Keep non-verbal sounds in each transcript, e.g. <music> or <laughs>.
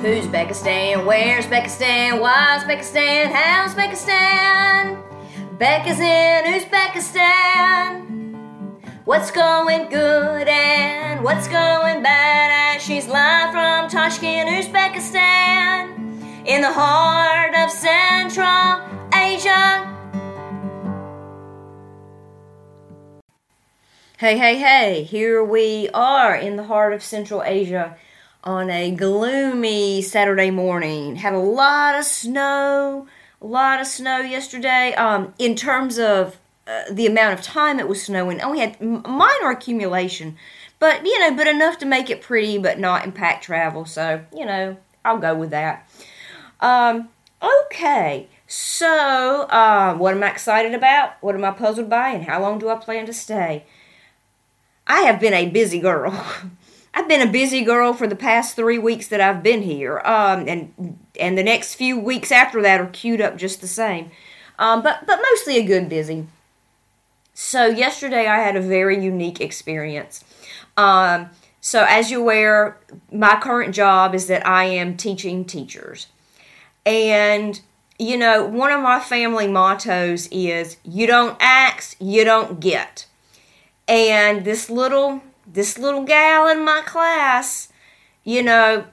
Who's Beckistan? Where's Beckistan? Why's Beckistan? How's Beckistan? Becca's in Uzbekistan. What's going good and what's going bad? And she's live from Tashkent, Uzbekistan, in the heart of Central Asia. Hey, hey, hey, here we are in the heart of Central Asia on a gloomy Saturday morning. Had a lot of snow, a lot of snow yesterday. Um, in terms of uh, the amount of time it was snowing, only had minor accumulation, but you know, but enough to make it pretty, but not impact travel. So you know, I'll go with that. Um, okay, so uh, what am I excited about? What am I puzzled by? And how long do I plan to stay? I have been a busy girl. <laughs> I've been a busy girl for the past three weeks that I've been here, um, and and the next few weeks after that are queued up just the same, um, but but mostly a good busy. So yesterday I had a very unique experience. Um, so as you're aware, my current job is that I am teaching teachers, and you know one of my family mottos is "You don't ask, you don't get," and this little this little gal in my class, you know,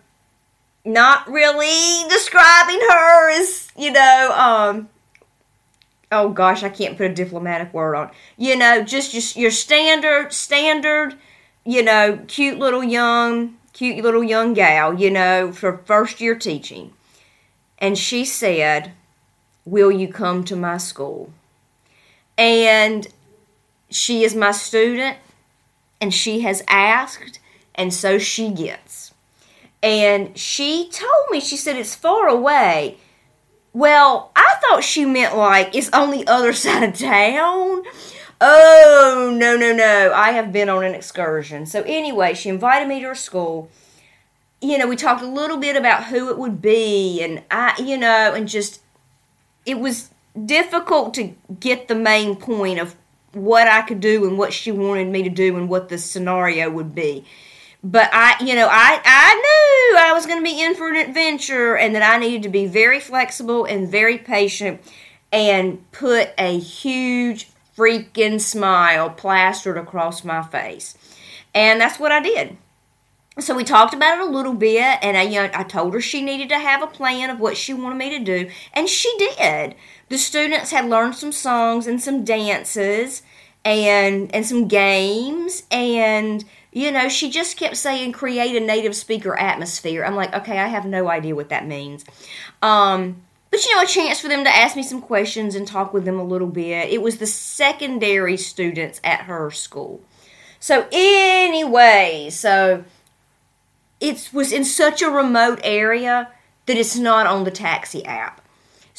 not really describing her as, you know, um, oh gosh, I can't put a diplomatic word on. You know, just your, your standard, standard, you know, cute little young, cute little young gal, you know, for first year teaching. And she said, Will you come to my school? And she is my student and she has asked, and so she gets. And she told me, she said, it's far away. Well, I thought she meant like it's on the other <laughs> side of town. Oh, no, no, no. I have been on an excursion. So, anyway, she invited me to her school. You know, we talked a little bit about who it would be, and I, you know, and just it was difficult to get the main point of what I could do and what she wanted me to do and what the scenario would be. But I, you know, I, I knew I was going to be in for an adventure and that I needed to be very flexible and very patient and put a huge freaking smile plastered across my face. And that's what I did. So we talked about it a little bit, and I, you know, I told her she needed to have a plan of what she wanted me to do, and she did. The students had learned some songs and some dances, and and some games and you know she just kept saying create a native speaker atmosphere. I'm like okay i have no idea what that means. Um, but you know a chance for them to ask me some questions and talk with them a little bit. It was the secondary students at her school. So anyway so it was in such a remote area that it's not on the taxi app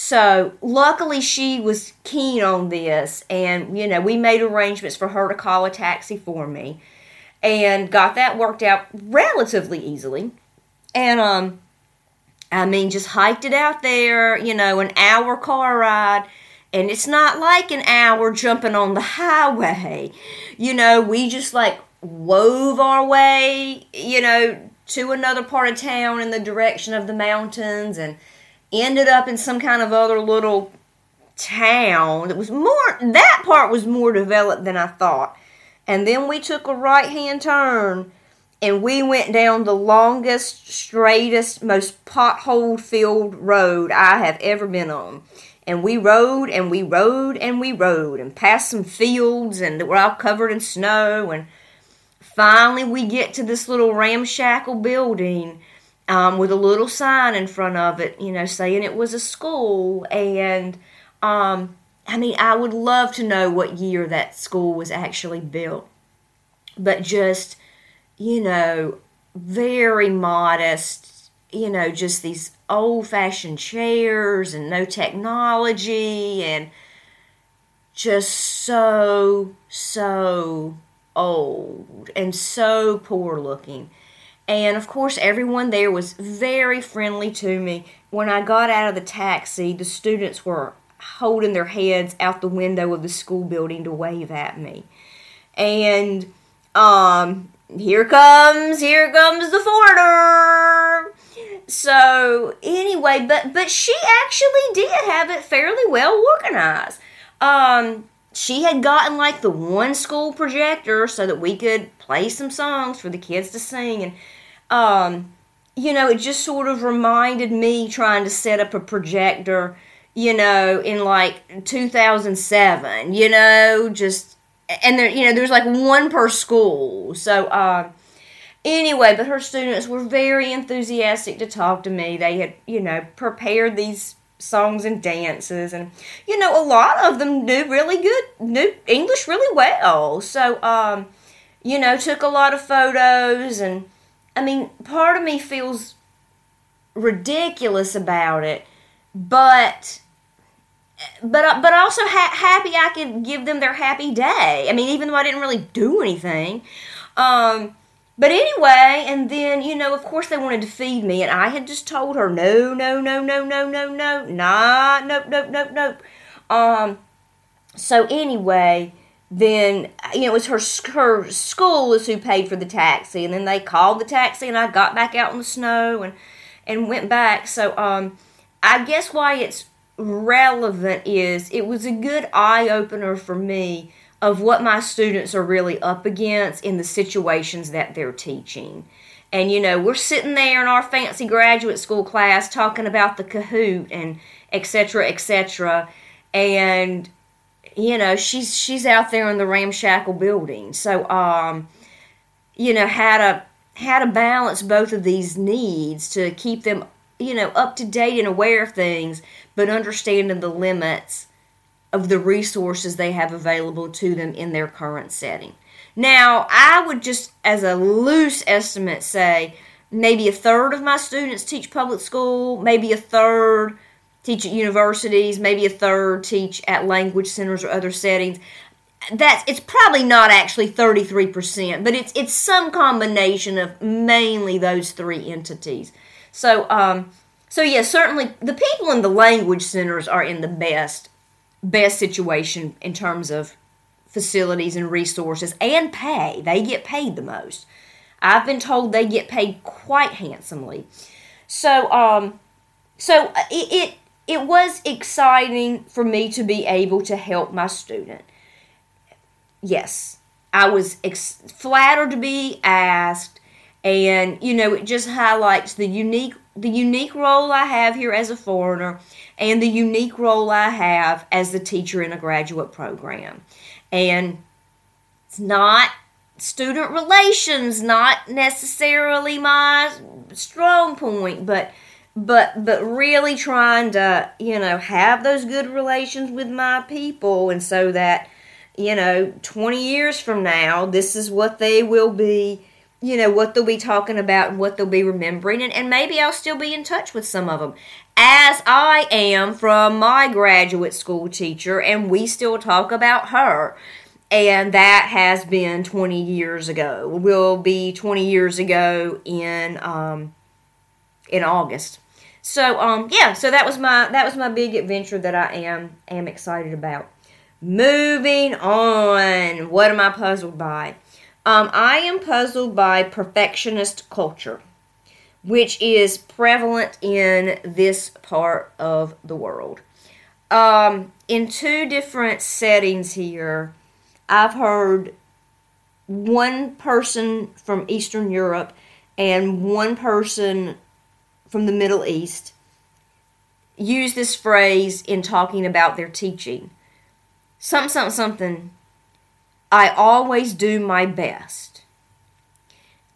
so luckily she was keen on this and you know we made arrangements for her to call a taxi for me and got that worked out relatively easily. And um I mean just hiked it out there, you know, an hour car ride and it's not like an hour jumping on the highway. You know, we just like wove our way, you know, to another part of town in the direction of the mountains and ended up in some kind of other little town that was more that part was more developed than I thought. And then we took a right hand turn and we went down the longest, straightest, most pothole filled road I have ever been on. And we rode and we rode and we rode and passed some fields and we're all covered in snow and finally we get to this little ramshackle building um, with a little sign in front of it, you know, saying it was a school. And um, I mean, I would love to know what year that school was actually built, but just, you know, very modest, you know, just these old fashioned chairs and no technology and just so, so old and so poor looking. And of course, everyone there was very friendly to me. When I got out of the taxi, the students were holding their heads out the window of the school building to wave at me. And um, here comes, here comes the foreigner. so anyway, but but she actually did have it fairly well organized. Um, she had gotten like the one school projector so that we could play some songs for the kids to sing and um you know it just sort of reminded me trying to set up a projector you know in like 2007 you know just and there you know there's like one per school. So um anyway but her students were very enthusiastic to talk to me. They had you know prepared these songs and dances and you know a lot of them knew really good knew english really well. So um you know took a lot of photos and I mean, part of me feels ridiculous about it, but but uh, but also ha- happy I could give them their happy day. I mean, even though I didn't really do anything. Um, but anyway, and then you know, of course, they wanted to feed me, and I had just told her no, no, no, no, no, no, no, not nope, nope, nope, nope. Um, so anyway, then, you know, it was her, her school is who paid for the taxi, and then they called the taxi, and I got back out in the snow and, and went back. So, um, I guess why it's relevant is it was a good eye opener for me of what my students are really up against in the situations that they're teaching. And you know, we're sitting there in our fancy graduate school class talking about the Kahoot and etc. etc. And you know, she's she's out there in the ramshackle building. So um, you know, how to how to balance both of these needs to keep them, you know, up to date and aware of things, but understanding the limits of the resources they have available to them in their current setting. Now, I would just, as a loose estimate, say maybe a third of my students teach public school, maybe a third teach at universities, maybe a third teach at language centers or other settings. That's it's probably not actually 33%, but it's it's some combination of mainly those three entities. So um so yeah, certainly the people in the language centers are in the best best situation in terms of facilities and resources and pay. They get paid the most. I've been told they get paid quite handsomely. So, um, so it, it it was exciting for me to be able to help my student. Yes, I was ex- flattered to be asked, and you know, it just highlights the unique the unique role I have here as a foreigner and the unique role I have as the teacher in a graduate program. And it's not student relations, not necessarily my strong point, but but but really trying to, you know, have those good relations with my people. And so that you know, 20 years from now, this is what they will be you know what they'll be talking about and what they'll be remembering. And, and maybe i'll still be in touch with some of them as i am from my graduate school teacher and we still talk about her. And that has been 20 years ago. Will be 20 years ago in um in august so um yeah so that was my that was my big adventure that i am am excited about. Moving on. What am i puzzled by? Um, I am puzzled by perfectionist culture, which is prevalent in this part of the world. Um, in two different settings here, I've heard one person from Eastern Europe and one person from the Middle East use this phrase in talking about their teaching. Something, something, something I always do my best.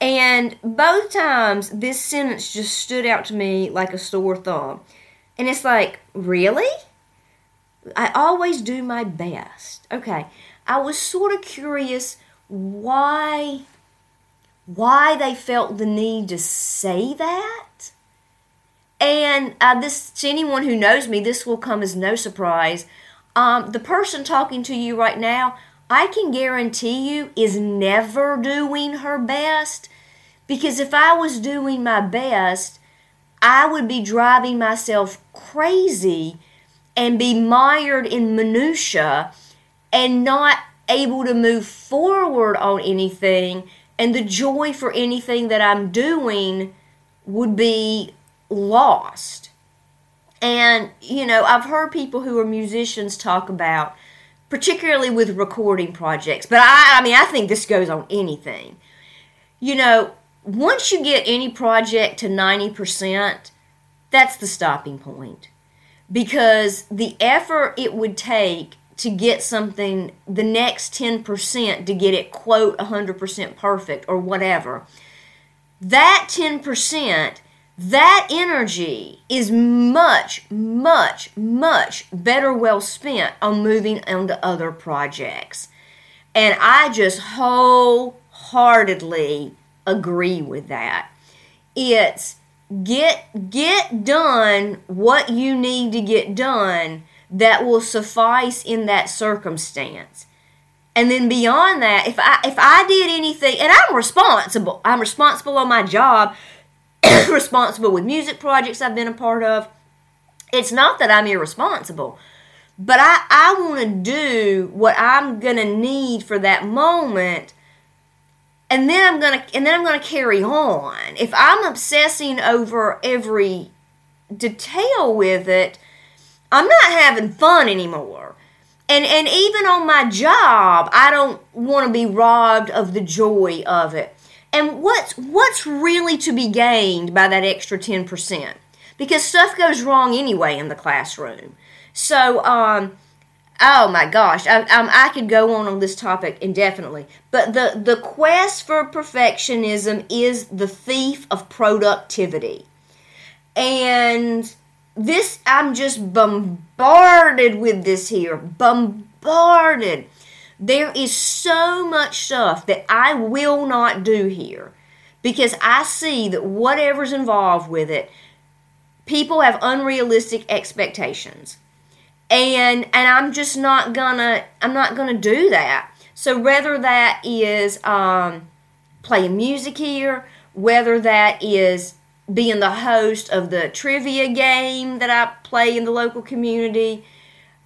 And both times, this sentence just stood out to me like a sore thumb. And it's like, really? I always do my best. Okay. I was sort of curious why why they felt the need to say that. And uh, this to anyone who knows me, this will come as no surprise. Um, the person talking to you right now, I can guarantee you is never doing her best because if I was doing my best, I would be driving myself crazy and be mired in minutia and not able to move forward on anything and the joy for anything that I'm doing would be lost. And, you know, I've heard people who are musicians talk about, particularly with recording projects, but I, I mean, I think this goes on anything. You know, once you get any project to 90%, that's the stopping point. Because the effort it would take to get something the next 10% to get it, quote, 100% perfect or whatever, that 10% that energy is much, much, much better well spent on moving on to other projects. And I just wholeheartedly agree with that. It's get get done what you need to get done that will suffice in that circumstance. And then beyond that, if I if I did anything and I'm responsible, I'm responsible on my job <coughs> responsible with music projects I've been a part of. It's not that I'm irresponsible, but I, I want to do what I'm going to need for that moment and then I'm to and then I'm to carry on. If I'm obsessing over every detail with it, I'm not having fun anymore. And and even on my job, I don't want to be robbed of the joy of it. And what's what's really to be gained by that extra 10%? Because stuff goes wrong anyway in the classroom. So, um, oh my gosh, I, um, I could go on on this topic indefinitely. But the, the quest for perfectionism is the thief of productivity. And this, I'm just bombarded with this here. Bombarded there is so much stuff that I will not do here because I see that whatever's involved with it, people have unrealistic expectations. And and I'm just not gonna I'm not gonna do that. So whether that is um, playing music here, whether that is being the host of the trivia game that I play in the local community,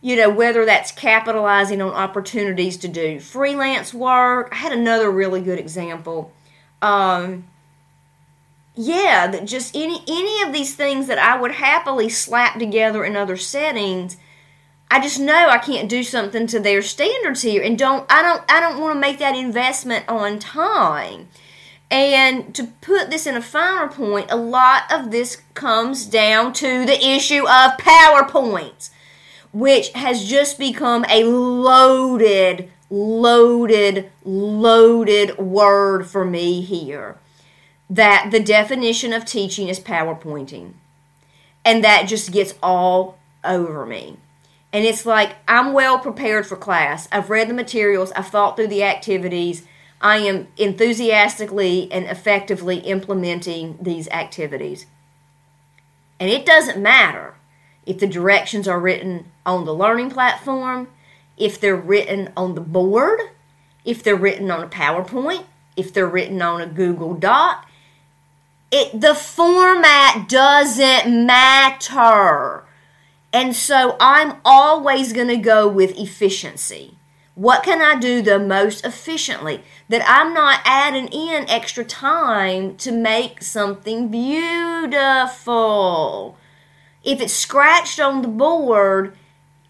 you know, whether that's capitalizing on opportunities to do freelance work. I had another really good example. Um, yeah, that just any any of these things that I would happily slap together in other settings. I just know I can't do something to their standards here, and don't I don't I don't want to make that investment on time. And to put this in a finer point, a lot of this comes down to the issue of PowerPoints which has just become a loaded, loaded, loaded word for me here. That the definition of teaching is PowerPointing. And that just gets all over me. And it's like, I'm well prepared for class. I've read the materials, I've thought through the activities. I am enthusiastically and effectively implementing these activities. And it doesn't matter if the directions are written on the learning platform, if they're written on the board, if they're written on a PowerPoint, if they're written on a Google Doc. It the format doesn't matter. And so I'm always going to go with efficiency. What can I do the most efficiently? That I'm not adding in extra time to make something beautiful. If it's scratched on the board,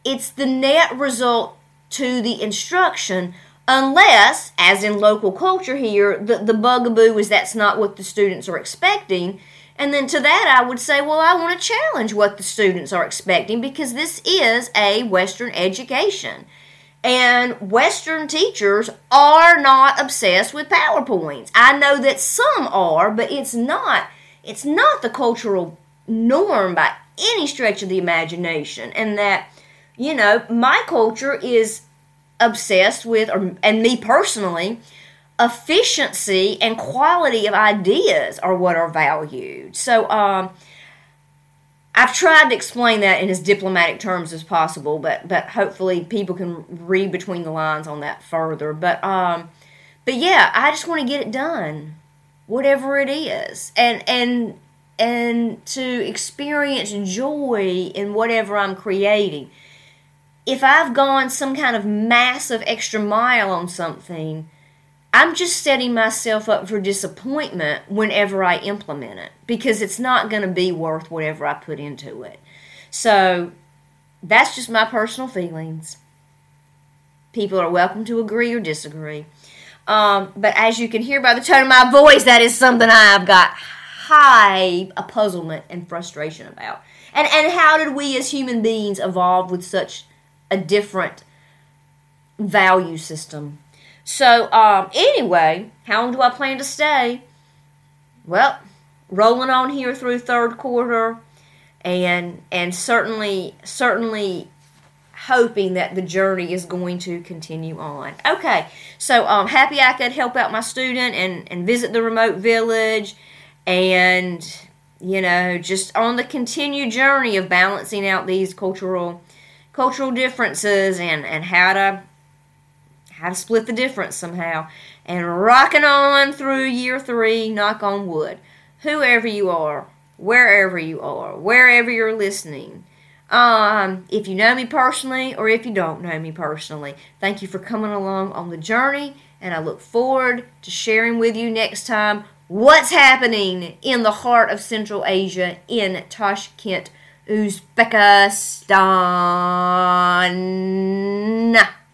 it's the net result to the instruction unless, as in local culture here, the, the bugaboo is that's not what the students are expecting. And then to that, I would say, well, I want to challenge what the students are expecting because this is a Western education. And Western teachers are not obsessed with PowerPoints. I know that some are, but it's not. It's not the cultural norm by any stretch of the imagination. And that, you know, my culture is obsessed with, or, and me personally, efficiency and quality of ideas are what are valued. So, um, I've tried to explain that in as diplomatic terms as possible, but but hopefully people can read between the lines on that further. But um, but yeah, I just want to get it done, whatever it is, and and and to experience joy in whatever I'm creating. If I've gone some kind of massive extra mile on something, I'm just setting myself up for disappointment whenever I implement it because it's not going to be worth whatever I put into it. So that's just my personal feelings. People are welcome to agree or disagree. Um, but as you can hear by the tone of my voice, that is something I've got high a puzzlement and frustration about. And and how did we as human beings evolve with such a different value system? So um, anyway, how long do I plan to stay? Well, rolling on here through third quarter, and and certainly certainly hoping that the journey is going to continue on. Okay, so um, happy I could help out my student and, and visit the remote village and, you know, just on the continued journey of balancing out these cultural cultural differences and, and how to how to split the difference somehow and rocking on through year three, knock on wood. Whoever you are, wherever you are, wherever you're listening um, if you know me personally or if you don't know me personally, thank you for coming along on the journey, and I look forward to sharing with you next time what's happening in the heart of Central Asia in Tashkent, Uzbekistan.